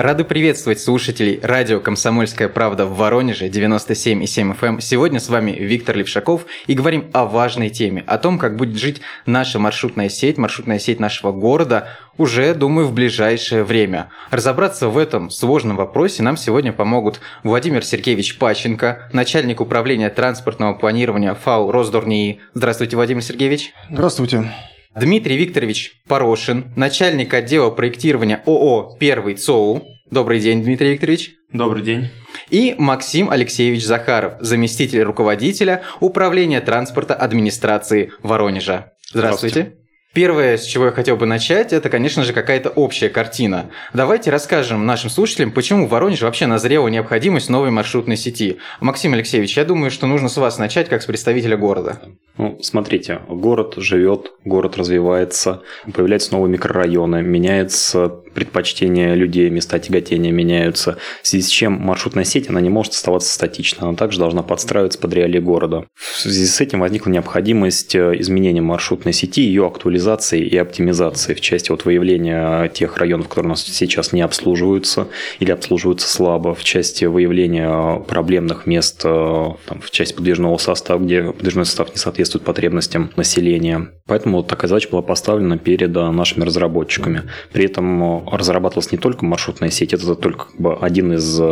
Рады приветствовать слушателей радио «Комсомольская правда» в Воронеже 97,7 FM. Эм. Сегодня с вами Виктор Левшаков и говорим о важной теме, о том, как будет жить наша маршрутная сеть, маршрутная сеть нашего города уже, думаю, в ближайшее время. Разобраться в этом сложном вопросе нам сегодня помогут Владимир Сергеевич Паченко, начальник управления транспортного планирования ФАУ Росдорнии. Здравствуйте, Владимир Сергеевич. Здравствуйте. Дмитрий Викторович Порошин, начальник отдела проектирования ООО «Первый ЦОУ». Добрый день, Дмитрий Викторович. Добрый день. И Максим Алексеевич Захаров, заместитель руководителя Управления транспорта администрации Воронежа. Здравствуйте. Здравствуйте. Первое, с чего я хотел бы начать, это, конечно же, какая-то общая картина. Давайте расскажем нашим слушателям, почему в Воронеже вообще назрела необходимость новой маршрутной сети. Максим Алексеевич, я думаю, что нужно с вас начать, как с представителя города. Ну, смотрите, город живет, город развивается, появляются новые микрорайоны, меняется предпочтения людей, места тяготения меняются, в связи с чем маршрутная сеть, она не может оставаться статичной, она также должна подстраиваться под реалии города. В связи с этим возникла необходимость э, изменения маршрутной сети, ее актуализации и оптимизации в части вот выявления тех районов, которые у нас сейчас не обслуживаются или обслуживаются слабо, в части выявления проблемных мест, э, там, в части подвижного состава, где подвижной состав не соответствует потребностям населения. Поэтому вот такая задача была поставлена перед э, нашими разработчиками. При этом разрабатывалась не только маршрутная сеть, это только как бы один из э,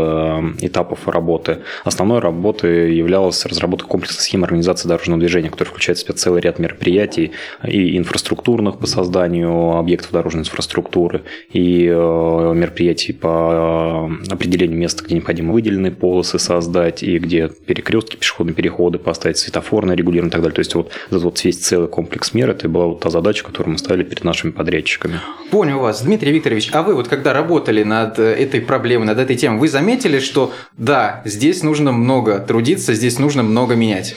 этапов работы. Основной работой являлась разработка комплексной схемы организации дорожного движения, которая включает в себя целый ряд мероприятий и инфраструктурных по созданию объектов дорожной инфраструктуры, и мероприятий по определению места, где необходимо выделенные полосы создать, и где перекрестки, пешеходные переходы поставить, светофорное регулирование и так далее. То есть вот вот весь целый комплекс мер, это была вот та задача, которую мы ставили перед нашими подрядчиками. Понял вас. Дмитрий Викторович, а вы вот когда работали над э, этой проблемой, над этой темой, вы заметили, что да, здесь нужно много трудиться, здесь нужно много менять?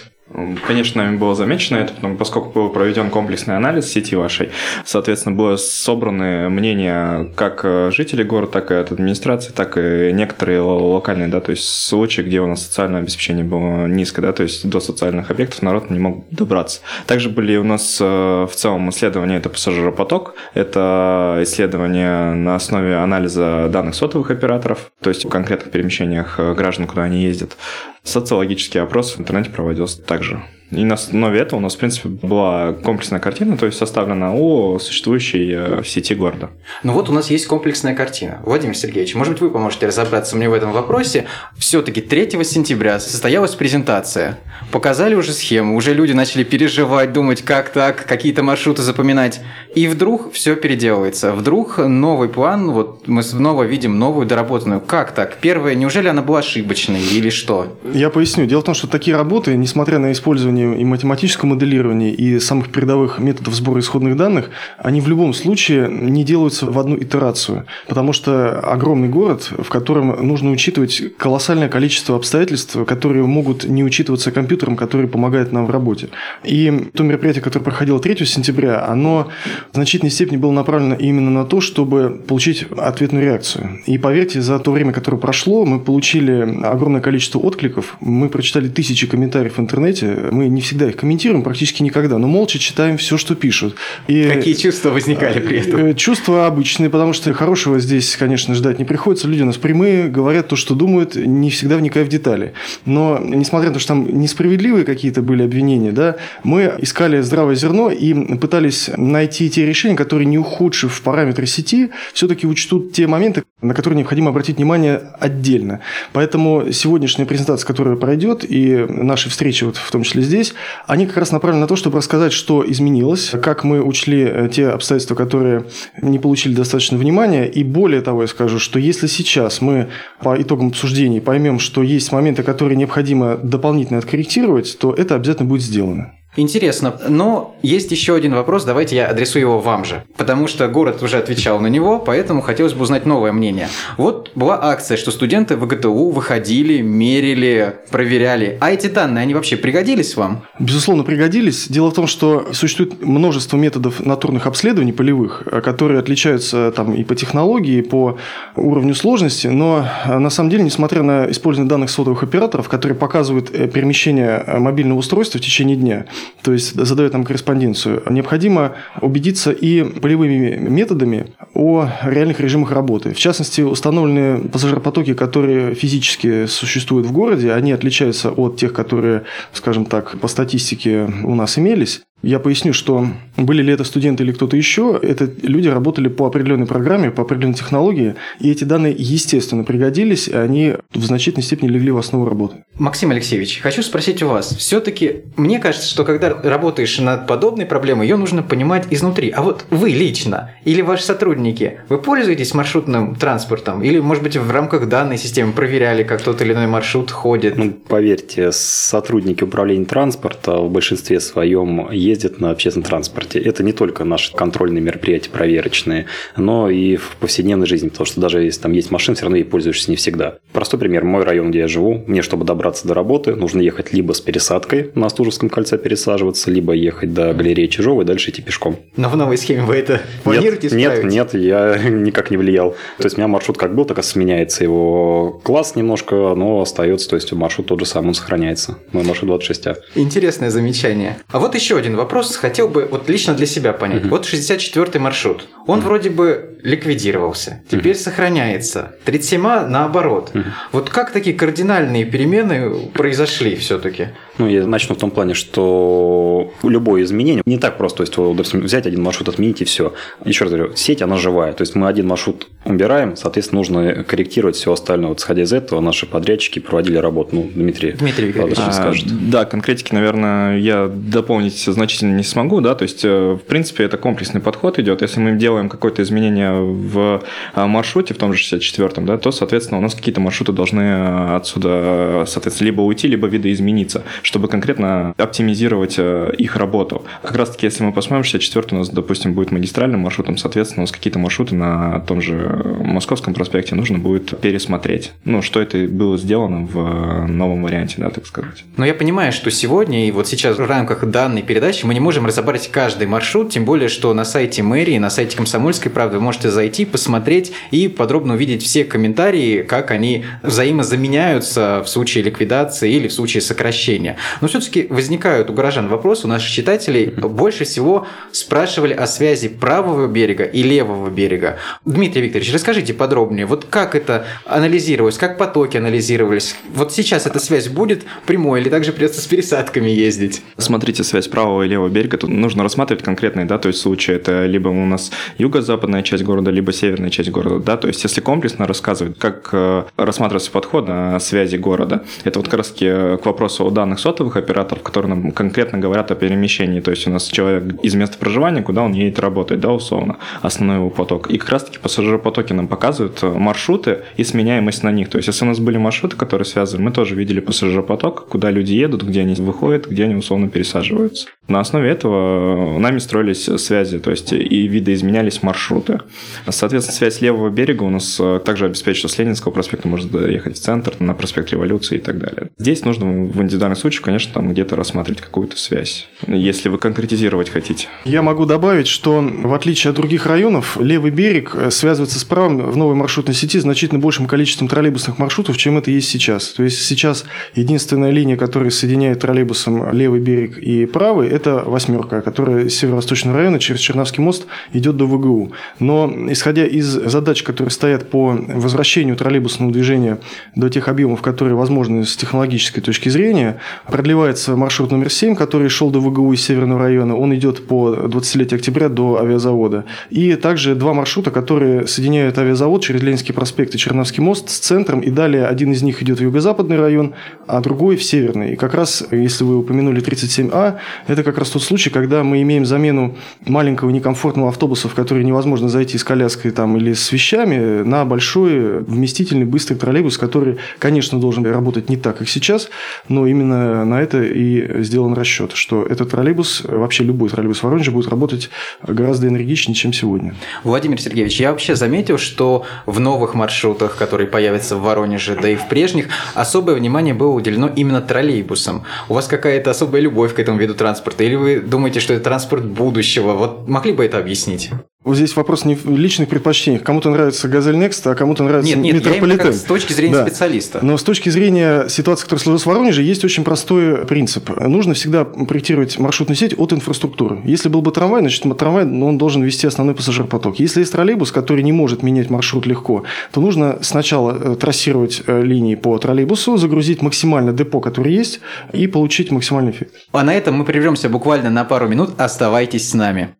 Конечно, нами было замечено это, потому, поскольку был проведен комплексный анализ сети вашей, соответственно, было собраны мнения как э, жителей города, так и от администрации, так и некоторые локальные, да, то есть случаи, где у нас социальное обеспечение было низкое, да, то есть до социальных объектов народ не мог добраться. Также были у нас э, в целом исследования, это пассажиропоток, это исследования на основе анализа данных сотовых операторов, то есть в конкретных перемещениях э, граждан, куда они ездят. Социологический опрос в интернете проводился также. И на основе этого у нас, в принципе, была комплексная картина, то есть составлена о существующей э, сети города. Ну вот у нас есть комплексная картина. Владимир Сергеевич, может быть, вы поможете разобраться мне в этом вопросе. Все-таки 3 сентября состоялась презентация. Показали уже схему, уже люди начали переживать, думать, как так, какие-то маршруты запоминать. И вдруг все переделывается. Вдруг новый план, вот мы снова видим новую доработанную. Как так? Первая, неужели она была ошибочной или что? Я поясню. Дело в том, что такие работы, несмотря на использование моделированию и математическом моделировании и самых передовых методов сбора исходных данных, они в любом случае не делаются в одну итерацию. Потому что огромный город, в котором нужно учитывать колоссальное количество обстоятельств, которые могут не учитываться компьютером, который помогает нам в работе. И то мероприятие, которое проходило 3 сентября, оно в значительной степени было направлено именно на то, чтобы получить ответную реакцию. И поверьте, за то время, которое прошло, мы получили огромное количество откликов, мы прочитали тысячи комментариев в интернете, мы не всегда их комментируем, практически никогда, но молча читаем все, что пишут. И Какие чувства возникали при этом? Э, чувства обычные, потому что хорошего здесь, конечно, ждать не приходится. Люди у нас прямые, говорят то, что думают, не всегда вникая в детали. Но, несмотря на то, что там несправедливые какие-то были обвинения, да, мы искали здравое зерно и пытались найти те решения, которые, не ухудшив параметры сети, все-таки учтут те моменты, на которые необходимо обратить внимание отдельно. Поэтому сегодняшняя презентация, которая пройдет, и наши встречи, вот в том числе здесь, здесь, они как раз направлены на то, чтобы рассказать, что изменилось, как мы учли э, те обстоятельства, которые не получили достаточно внимания. И более того, я скажу, что если сейчас мы по итогам обсуждений поймем, что есть моменты, которые необходимо дополнительно откорректировать, то это обязательно будет сделано. Интересно, но есть еще один вопрос, давайте я адресую его вам же, потому что город уже отвечал на него, поэтому хотелось бы узнать новое мнение. Вот была акция, что студенты в ГТУ выходили, мерили, проверяли. А эти данные, они вообще пригодились вам? Безусловно, пригодились. Дело в том, что существует множество методов натурных обследований полевых, которые отличаются там и по технологии, и по уровню сложности, но на самом деле, несмотря на использование данных сотовых операторов, которые показывают э, перемещение э, мобильного устройства в течение дня, то есть задает нам корреспонденцию. Необходимо убедиться и полевыми методами о реальных режимах работы. В частности, установленные пассажиропотоки, которые физически существуют в городе, они отличаются от тех, которые, скажем так, по статистике у нас имелись. Я поясню, что были ли это студенты или кто-то еще, это люди работали по определенной программе, по определенной технологии, и эти данные, естественно, пригодились, и они в значительной степени легли в основу работы. Максим Алексеевич, хочу спросить у вас. Все-таки мне кажется, что когда работаешь над подобной проблемой, ее нужно понимать изнутри. А вот вы лично или ваши сотрудники, вы пользуетесь маршрутным транспортом? Или, может быть, в рамках данной системы проверяли, как тот или иной маршрут ходит? Ну, поверьте, сотрудники управления транспорта в большинстве своем ездят на общественном транспорте. Это не только наши контрольные мероприятия проверочные, но и в повседневной жизни, потому что даже если там есть машина, все равно ей пользуешься не всегда. Простой пример. Мой район, где я живу, мне, чтобы добраться до работы, нужно ехать либо с пересадкой на Стужевском кольце пересаживаться, либо ехать до галереи Чижова и дальше идти пешком. Но в новой схеме вы это планируете нет? Нет, нет, я никак не влиял. То есть у меня маршрут как был, так и сменяется его класс немножко, но остается, то есть маршрут тот же самый, он сохраняется. Мой маршрут 26А. Интересное замечание. А вот еще один вопрос. Хотел бы вот лично для себя понять. Вот 64-й маршрут. Он вроде бы ликвидировался. Теперь сохраняется. 37А наоборот. Вот как такие кардинальные перемены произошли все-таки? Ну, я начну в том плане, что любое изменение не так просто. То есть, вот, допустим, взять один маршрут, отменить и все. Еще раз говорю, сеть, она живая. То есть, мы один маршрут убираем, соответственно, нужно корректировать все остальное. Вот, исходя из этого, наши подрядчики проводили работу. Ну, Дмитрий, Дмитрий Викторович. А, скажет. Да, конкретики, наверное, я дополнить значительно не смогу, да, то есть, э, в принципе, это комплексный подход идет. Если мы делаем какое-то изменение в а, маршруте, в том же 64-м, да, то, соответственно, у нас какие-то маршруты должны э, отсюда, соответственно, либо уйти, либо видоизмениться, чтобы конкретно оптимизировать э, их работу. Как раз-таки, если мы посмотрим, 64 у нас, допустим, будет магистральным маршрутом, соответственно, у нас какие-то маршруты на том же Московском проспекте нужно будет пересмотреть. Ну, что это было сделано в э, новом варианте, да, так сказать. Но я понимаю, что сегодня и вот сейчас в рамках данной передачи мы не можем разобрать каждый маршрут, тем более, что на сайте мэрии, на сайте Комсомольской правды вы можете зайти, посмотреть и подробно увидеть все комментарии, как они взаимозаменяются в случае ликвидации или в случае сокращения. Но все-таки возникают у горожан вопросы, у наших читателей больше всего спрашивали о связи правого берега и левого берега. Дмитрий Викторович, расскажите подробнее, вот как это анализировалось, как потоки анализировались? Вот сейчас эта связь будет прямой или также придется с пересадками ездить? Смотрите, связь правого и левого берега, тут нужно рассматривать конкретные, да, то есть случаи, это либо у нас юго-западная часть города, либо северная часть города, да, то есть если комплексно рассказывать, как э, рассматривается подход на связи города, это вот как раз э, к вопросу о данных сотовых операторов, которые нам конкретно говорят о перемещении, то есть у нас человек из места проживания, куда он едет работать, да, условно, основной его поток, и как раз таки пассажиропотоки нам показывают э, маршруты и сменяемость на них, то есть если у нас были маршруты, которые связаны, мы тоже видели пассажиропоток, куда люди едут, где они выходят, где они условно пересаживаются. На основе этого нами строились связи, то есть и видоизменялись маршруты. Соответственно, связь левого берега у нас э, также обеспечивается с Ленинского проспекта, можно доехать в центр, на проспект Революции и так далее. Здесь нужно в индивидуальных случаях, конечно, там где-то рассматривать какую-то связь, если вы конкретизировать хотите. Я могу добавить, что в отличие от других районов, левый берег э, связывается с правым в новой маршрутной сети значительно большим количеством троллейбусных маршрутов, чем это есть сейчас. То есть сейчас единственная линия, которая соединяет троллейбусом левый берег и правый, это восьмерка, которая с северо-восточного района через Чернавский мост идет до ВГУ. Но исходя из задач, которые стоят по возвращению троллейбусного движения до тех объемов, которые возможны с технологической точки зрения, продлевается маршрут номер 7, который шел до ВГУ из Северного района. Он идет по 20 октября до авиазавода. И также два маршрута, которые соединяют авиазавод через Ленинский проспект и Черновский мост с центром. И далее один из них идет в юго-западный район, а другой в северный. И как раз, если вы упомянули 37А, это как раз тот случай, когда мы имеем замену маленького некомфортного автобуса, в который невозможно зайти с коляской там, или с вещами, на большой вместительный быстрый троллейбус, который, конечно, должен работать не так, как сейчас, но именно на это и сделан расчет, что этот троллейбус, вообще любой троллейбус в Воронеже будет работать гораздо энергичнее, чем сегодня. Владимир Сергеевич, я вообще заметил, что в новых маршрутах, которые появятся в Воронеже, да и в прежних, особое внимание было уделено именно троллейбусам. У вас какая-то особая любовь к этому виду транспорта? Или вы думаете, что это транспорт будущего? Вот могли бы это объяснить? Вот здесь вопрос не в личных предпочтениях. Кому-то нравится «Газель Next», а кому-то нравится нет, нет, «Метрополитен». Я с точки зрения да. специалиста. Но с точки зрения ситуации, которая сложилась в Воронеже, есть очень простой принцип. Нужно всегда проектировать маршрутную сеть от инфраструктуры. Если был бы трамвай, значит, трамвай он должен вести основной пассажиропоток. Если есть троллейбус, который не может менять маршрут легко, то нужно сначала э, трассировать э, линии по троллейбусу, загрузить максимально депо, которое есть, и получить максимальный эффект. А на этом мы прервемся буквально на пару минут. Оставайтесь с нами.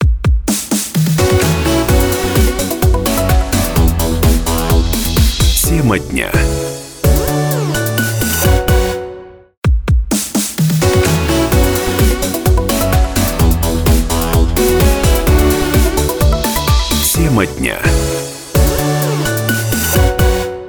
Тема дня. Тема дня.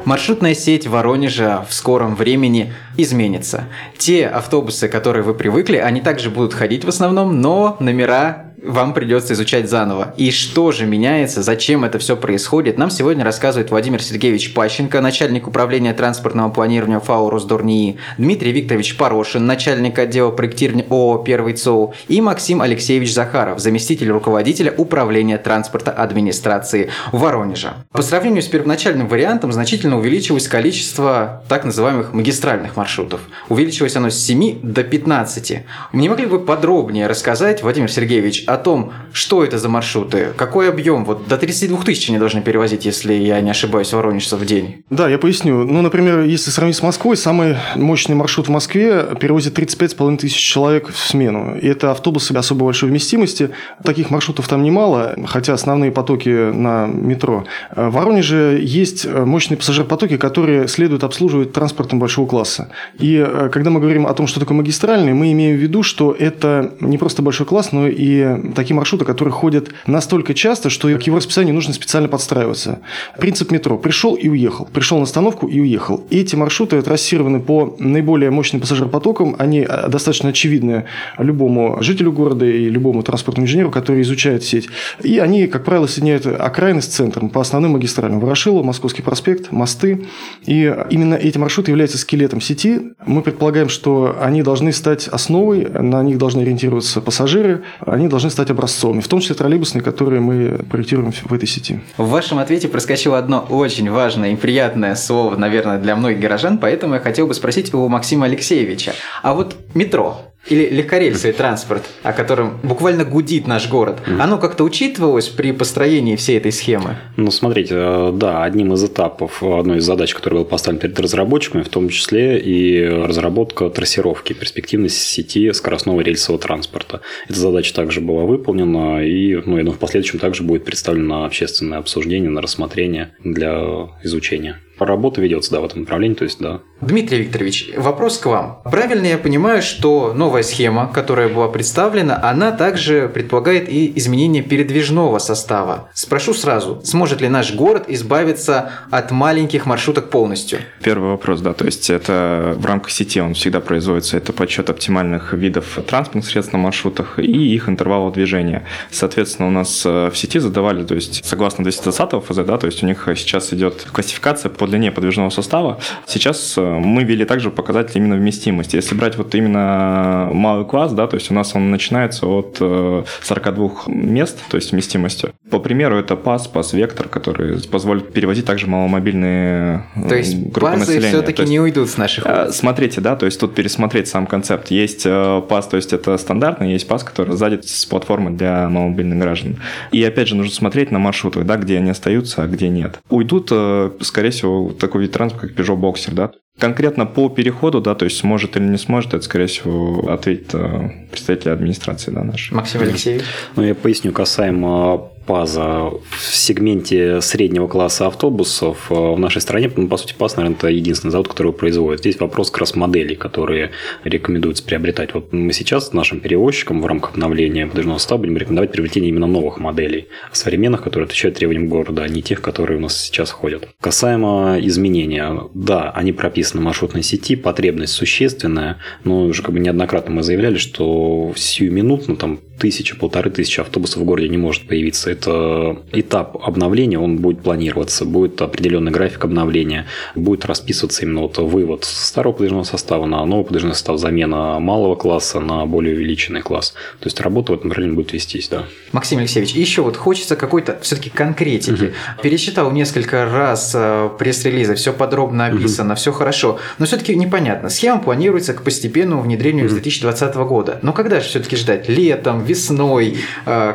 Маршрутная сеть Воронежа в скором времени изменится. Те автобусы, которые вы привыкли, они также будут ходить в основном, но номера вам придется изучать заново. И что же меняется, зачем это все происходит, нам сегодня рассказывает Владимир Сергеевич Пащенко, начальник управления транспортного планирования ФАО Росдорнии, Дмитрий Викторович Порошин, начальник отдела проектирования ООО «Первый ЦОУ» и Максим Алексеевич Захаров, заместитель руководителя управления транспорта администрации Воронежа. По сравнению с первоначальным вариантом значительно увеличилось количество так называемых магистральных маршрутов. Увеличилось оно с 7 до 15. Не могли бы подробнее рассказать, Владимир Сергеевич, о том, что это за маршруты, какой объем, вот до 32 тысяч они должны перевозить, если я не ошибаюсь, воронежцев в день. Да, я поясню. Ну, например, если сравнить с Москвой, самый мощный маршрут в Москве перевозит 35,5 тысяч человек в смену. И это автобусы особо большой вместимости. Таких маршрутов там немало, хотя основные потоки на метро. В Воронеже есть мощные пассажиропотоки, которые следует обслуживать транспортом большого класса. И э, когда мы говорим о том, что такое магистральный, мы имеем в виду, что это не просто большой класс, но и такие маршруты, которые ходят настолько часто, что к его расписанию нужно специально подстраиваться. Принцип метро. Пришел и уехал. Пришел на остановку и уехал. И эти маршруты трассированы по наиболее мощным пассажиропотокам. Они э, достаточно очевидны любому жителю города и любому транспортному инженеру, который изучает сеть. И они, как правило, соединяют окраины с центром по основным магистралям. Ворошилово, Московский проспект, мосты. И именно эти маршруты являются скелетом сети. Мы предполагаем, что они должны стать основой, на них должны ориентироваться пассажиры, они должны стать образцовыми, в том числе троллейбусные, которые мы проектируем в этой сети. В вашем ответе проскочило одно очень важное и приятное слово, наверное, для многих горожан, поэтому я хотел бы спросить у Максима Алексеевича. А вот метро, или легкорельсовый транспорт, о котором буквально гудит наш город, оно как-то учитывалось при построении всей этой схемы? Ну, смотрите, э, да, одним из этапов, одной из задач, которая была поставлена перед разработчиками, в том числе и разработка трассировки перспективности сети скоростного рельсового транспорта. Эта задача также была выполнена, и, ну, я думаю, в последующем также будет представлено общественное обсуждение, на рассмотрение для изучения работа ведется, да, в этом направлении, то есть, да. Дмитрий Викторович, вопрос к вам. Правильно я понимаю, что новая схема, которая была представлена, она также предполагает и изменение передвижного состава. Спрошу сразу, сможет ли наш город избавиться от маленьких маршруток полностью? Первый вопрос, да, то есть это в рамках сети он всегда производится, это подсчет оптимальных видов транспортных средств на маршрутах и их интервалов движения. Соответственно, у нас э, в сети задавали, то есть согласно 220 ФЗ, да, то есть у них сейчас идет классификация под длине подвижного состава. Сейчас э, мы ввели также показатель именно вместимости. Если брать вот именно малый класс, да, то есть у нас он начинается от 42 э, мест, то есть вместимостью. По примеру, это ПАС, ПАС-вектор, который позволит перевозить также маломобильные э, То есть группы ПАСы населения. все-таки не уйдут с наших улиц? Смотрите, да, то есть тут пересмотреть сам концепт. Есть ПАС, то есть это стандартный, есть ПАС, который сзади с платформы для маломобильных граждан. И опять же, нужно смотреть на маршруты, да, где они остаются, а где нет. Уйдут, скорее всего, такой вид транспорта, как Peugeot Boxer, да. Конкретно по переходу, да, то есть сможет или не сможет, это, скорее всего, ответит э, представители администрации, да, нашей. Максим Алексеевич. Ну, я поясню касаемо ПАЗа в сегменте среднего класса автобусов э, в нашей стране, ну, по сути, ПАЗ, наверное, это единственный завод, который производит. Здесь вопрос как раз моделей, которые рекомендуется приобретать. Вот мы сейчас нашим перевозчикам в рамках обновления подвижного состава будем рекомендовать приобретение именно новых моделей, современных, которые отвечают требованиям города, а не тех, которые у нас сейчас ходят. Касаемо изменения, да, они прописаны в маршрутной сети, потребность существенная, но уже как бы неоднократно мы заявляли, что сию минутно там тысяча, полторы тысячи автобусов в городе не может появиться. Это этап обновления, он будет планироваться, будет определенный график обновления, будет расписываться именно вот вывод старого подвижного состава на новый подвижный состав, замена малого класса на более увеличенный класс. То есть работа в этом направлении будет вестись, да. Максим Алексеевич, еще вот хочется какой-то все-таки конкретики. Угу. Пересчитал несколько раз э, пресс-релизы, все подробно описано, угу. все хорошо, но все-таки непонятно. Схема планируется к постепенному внедрению угу. с 2020 года. Но когда же все-таки ждать? Летом, весной? Э,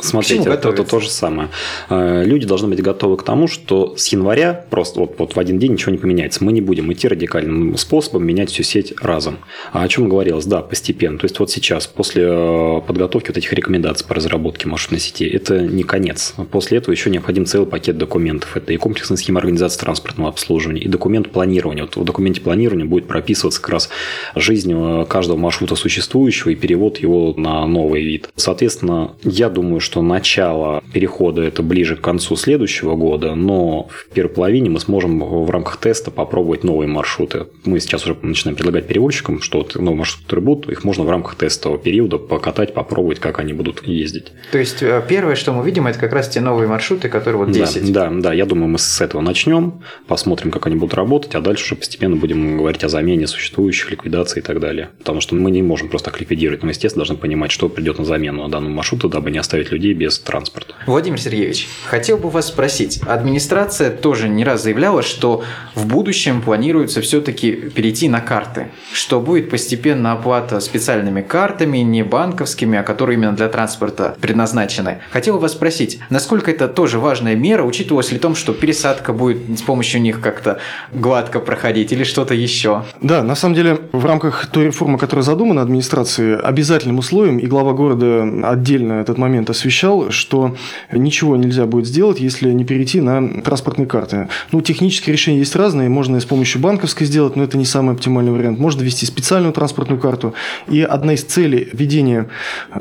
Смотрите, это, это то же самое. Э, люди должны быть готовы к тому, что с января просто вот, вот в один день ничего не поменяется. Мы не будем идти радикальным способом менять всю сеть разом. А о чем говорилось? Да, постепенно. То есть вот сейчас, после э, подготовки вот этих рекомендаций по разработке маршрутной сети, это не конец. После этого еще необходим целый пакет документов. Это и комплексная схема организации транспортного обслуживания, и документ планирования. Вот в документе планирования будет прописываться как раз жизнь каждого маршрута существующего и перевод его на новый вид. Соответственно, я думаю, что начало перехода это ближе к концу следующего года, но в первой половине мы сможем в рамках теста попробовать новые маршруты. Мы сейчас уже начинаем предлагать перевозчикам, что вот новые маршруты, которые будут, их можно в рамках тестового периода покатать, попробовать, как они будут ездить. То есть э, первое, что мы видим, это как раз те новые маршруты, которые вот 10. Да, да, да. Я думаю, мы с этого начнем, посмотрим, как они будут работать, а дальше уже постепенно будем говорить о замене существующих, ликвидации и так далее. Потому что мы не можем просто так ликвидировать. Мы, естественно, должны понимать, что придет на замену данному маршруту, дабы не оставить людей без транспорта. Владимир Сергеевич, хотел бы вас спросить. Администрация тоже не раз заявляла, что в будущем планируется все-таки перейти на карты, что будет постепенно оплата специальными картами, не банковскими, а которые именно для транспорта предназначены. Хотел бы вас спросить, насколько это тоже важная мера, учитывалось ли том, что пересадка будет с помощью них как-то гладко проходить или что-то еще? Да, на самом деле в рамках той реформы, которая задумана администрацией, обязательным условием, и глава города отдельно этот момент освещал, что ничего нельзя будет сделать, если не перейти на транспортные карты. Ну, технические решения есть разные, можно и с помощью банковской сделать, но это не самый оптимальный вариант. Можно ввести специальную транспортную карту. И одна из целей введения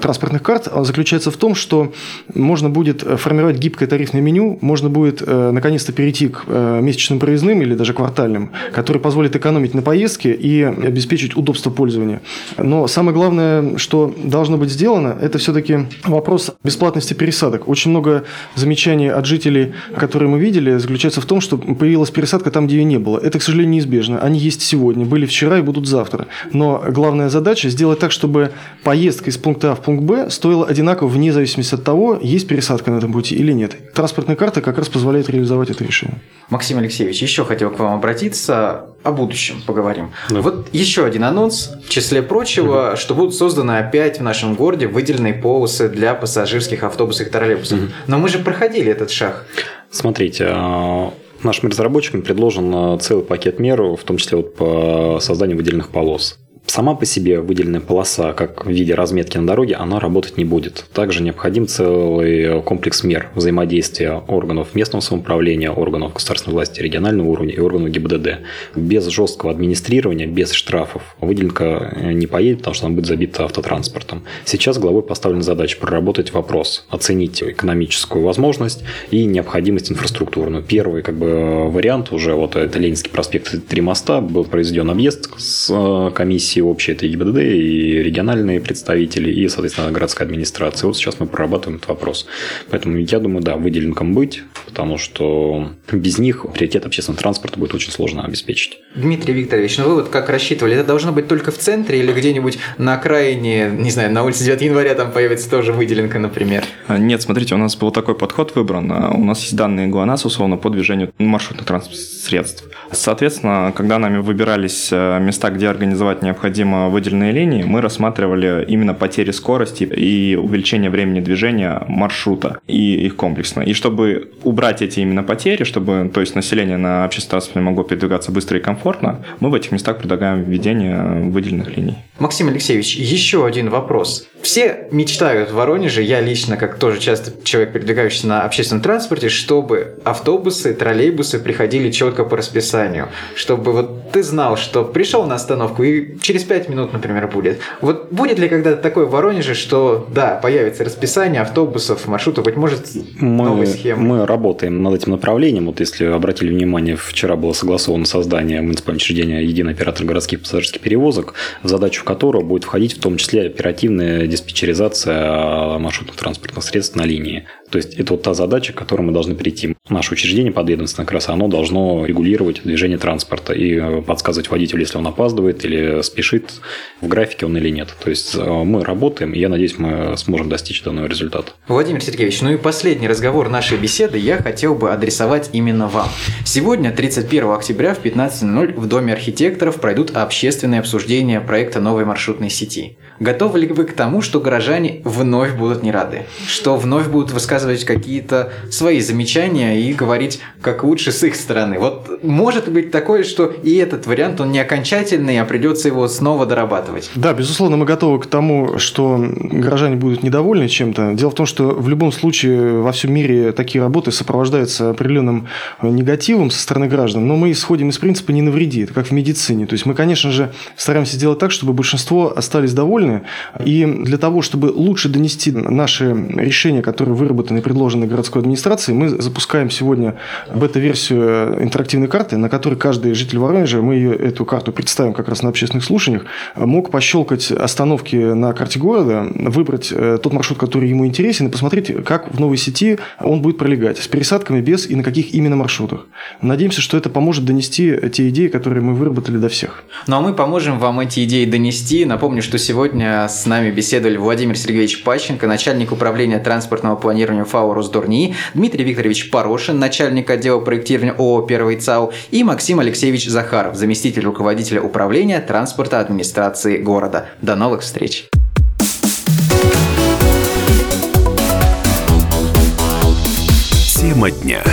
транспортных карт заключается в том, что можно будет формировать гибкое тарифное меню, можно будет э, наконец-то перейти к э, месячным проездным или даже квартальным, которые позволят экономить на поездке и обеспечить удобство пользования. Но самое главное, что должно быть сделано, это все-таки вопрос бесплатности пересадок. Очень много замечаний от жителей, которые мы видели, заключается в том, что появилась пересадка там, где ее не было. Это, к сожалению, неизбежно. Они есть сегодня, были вчера и будут завтра. Но главная задача сделать так, чтобы поездка из пункта А в пункт Б стоила одинаково вне зависимости от того, есть пересадка на этом пути или нет. Транспортная карта как раз позволяет реализовать это решение. Максим Алексеевич, еще хотел к вам обратиться. О будущем поговорим. Да. Вот еще один анонс, в числе прочего, угу. что будут созданы опять в нашем городе выделенные полосы для пассажирских автобусов и троллейбусов. Угу. Но мы же проходили этот шаг. Смотрите, а, нашими разработчиками предложен а, целый пакет мер, в том числе вот по созданию выделенных полос сама по себе выделенная полоса, как в виде разметки на дороге, она работать не будет. Также необходим целый комплекс мер взаимодействия органов местного самоуправления, органов государственной власти регионального уровня и органов ГИБДД. Без жесткого администрирования, без штрафов выделенка не поедет, потому что она будет забита автотранспортом. Сейчас главой поставлена задача проработать вопрос, оценить экономическую возможность и необходимость инфраструктурную. Первый как бы, вариант уже, вот это Ленинский проспект Три моста, был произведен объезд с э, комиссией все общие, это и ГИБДД, и региональные представители, и, соответственно, городская администрация. Вот сейчас мы прорабатываем этот вопрос. Поэтому я думаю, да, выделенкам быть, потому что без них приоритет общественного транспорта будет очень сложно обеспечить. Дмитрий Викторович, ну вы вот как рассчитывали, это должно быть только в центре или где-нибудь на окраине, не знаю, на улице 9 января там появится тоже выделенка, например? А, нет, смотрите, у нас был такой подход выбран. А, у нас есть данные ГЛОНАСС, условно, по движению маршрутных транспортных средств. Соответственно, когда нами выбирались э, места, где организовать необходимые необходимо выделенные линии, мы рассматривали именно потери скорости и увеличение времени движения маршрута и их комплексно. И чтобы убрать эти именно потери, чтобы то есть население на общественном транспорте могло передвигаться быстро и комфортно, мы в этих местах предлагаем введение выделенных линий. Максим Алексеевич, еще один вопрос. Все мечтают в Воронеже, я лично, как тоже часто человек, передвигающийся на общественном транспорте, чтобы автобусы, троллейбусы приходили четко по расписанию. Чтобы вот ты знал, что пришел на остановку и через 5 минут, например, будет. Вот будет ли когда-то такое в Воронеже, что, да, появится расписание автобусов, маршрутов, быть может, мы, новой схемы? Мы работаем над этим направлением. Вот если обратили внимание, вчера было согласовано создание муниципального учреждения «Единый оператор городских пассажирских перевозок», в задачу которого будет входить в том числе оперативная диспетчеризация маршрутных транспортных средств на линии. То есть это вот та задача, к которой мы должны прийти. Наше учреждение подведомственное как раз оно должно регулировать движение транспорта и э, подсказывать водителю, если он опаздывает или спешит, в графике он или нет. То есть э, мы работаем, и я надеюсь, мы сможем достичь данного результата. Владимир Сергеевич, ну и последний разговор нашей беседы я хотел бы адресовать именно вам. Сегодня, 31 октября в 15.00 в Доме архитекторов пройдут общественные обсуждения проекта новой маршрутной сети. Готовы ли вы к тому, что горожане вновь будут не рады? Что вновь будут высказывать какие-то свои замечания и говорить, как лучше с их стороны? Вот может быть такое, что и этот вариант, он не окончательный, а придется его снова дорабатывать. Да, безусловно, мы готовы к тому, что горожане будут недовольны чем-то. Дело в том, что в любом случае во всем мире такие работы сопровождаются определенным негативом со стороны граждан, но мы исходим из принципа «не навреди», это как в медицине. То есть мы, конечно же, стараемся сделать так, чтобы большинство остались довольны, довольны. И для того, чтобы лучше донести наши решения, которые выработаны и предложены городской администрацией, мы запускаем сегодня бета-версию интерактивной карты, на которой каждый житель Воронежа, мы ее, эту карту представим как раз на общественных слушаниях, мог пощелкать остановки на карте города, выбрать э, тот маршрут, который ему интересен, и посмотреть, как в новой сети он будет пролегать, с пересадками, без и на каких именно маршрутах. Надеемся, что это поможет донести те идеи, которые мы выработали до всех. Ну а мы поможем вам эти идеи донести. Напомню, что сегодня С нами беседовали Владимир Сергеевич Пащенко, начальник управления транспортного планирования ФАО «Росдорнии», Дмитрий Викторович Порошин, начальник отдела проектирования ООО «Первый ЦАУ» и Максим Алексеевич Захаров, заместитель руководителя управления транспорта администрации города. До новых встреч! Тема дня.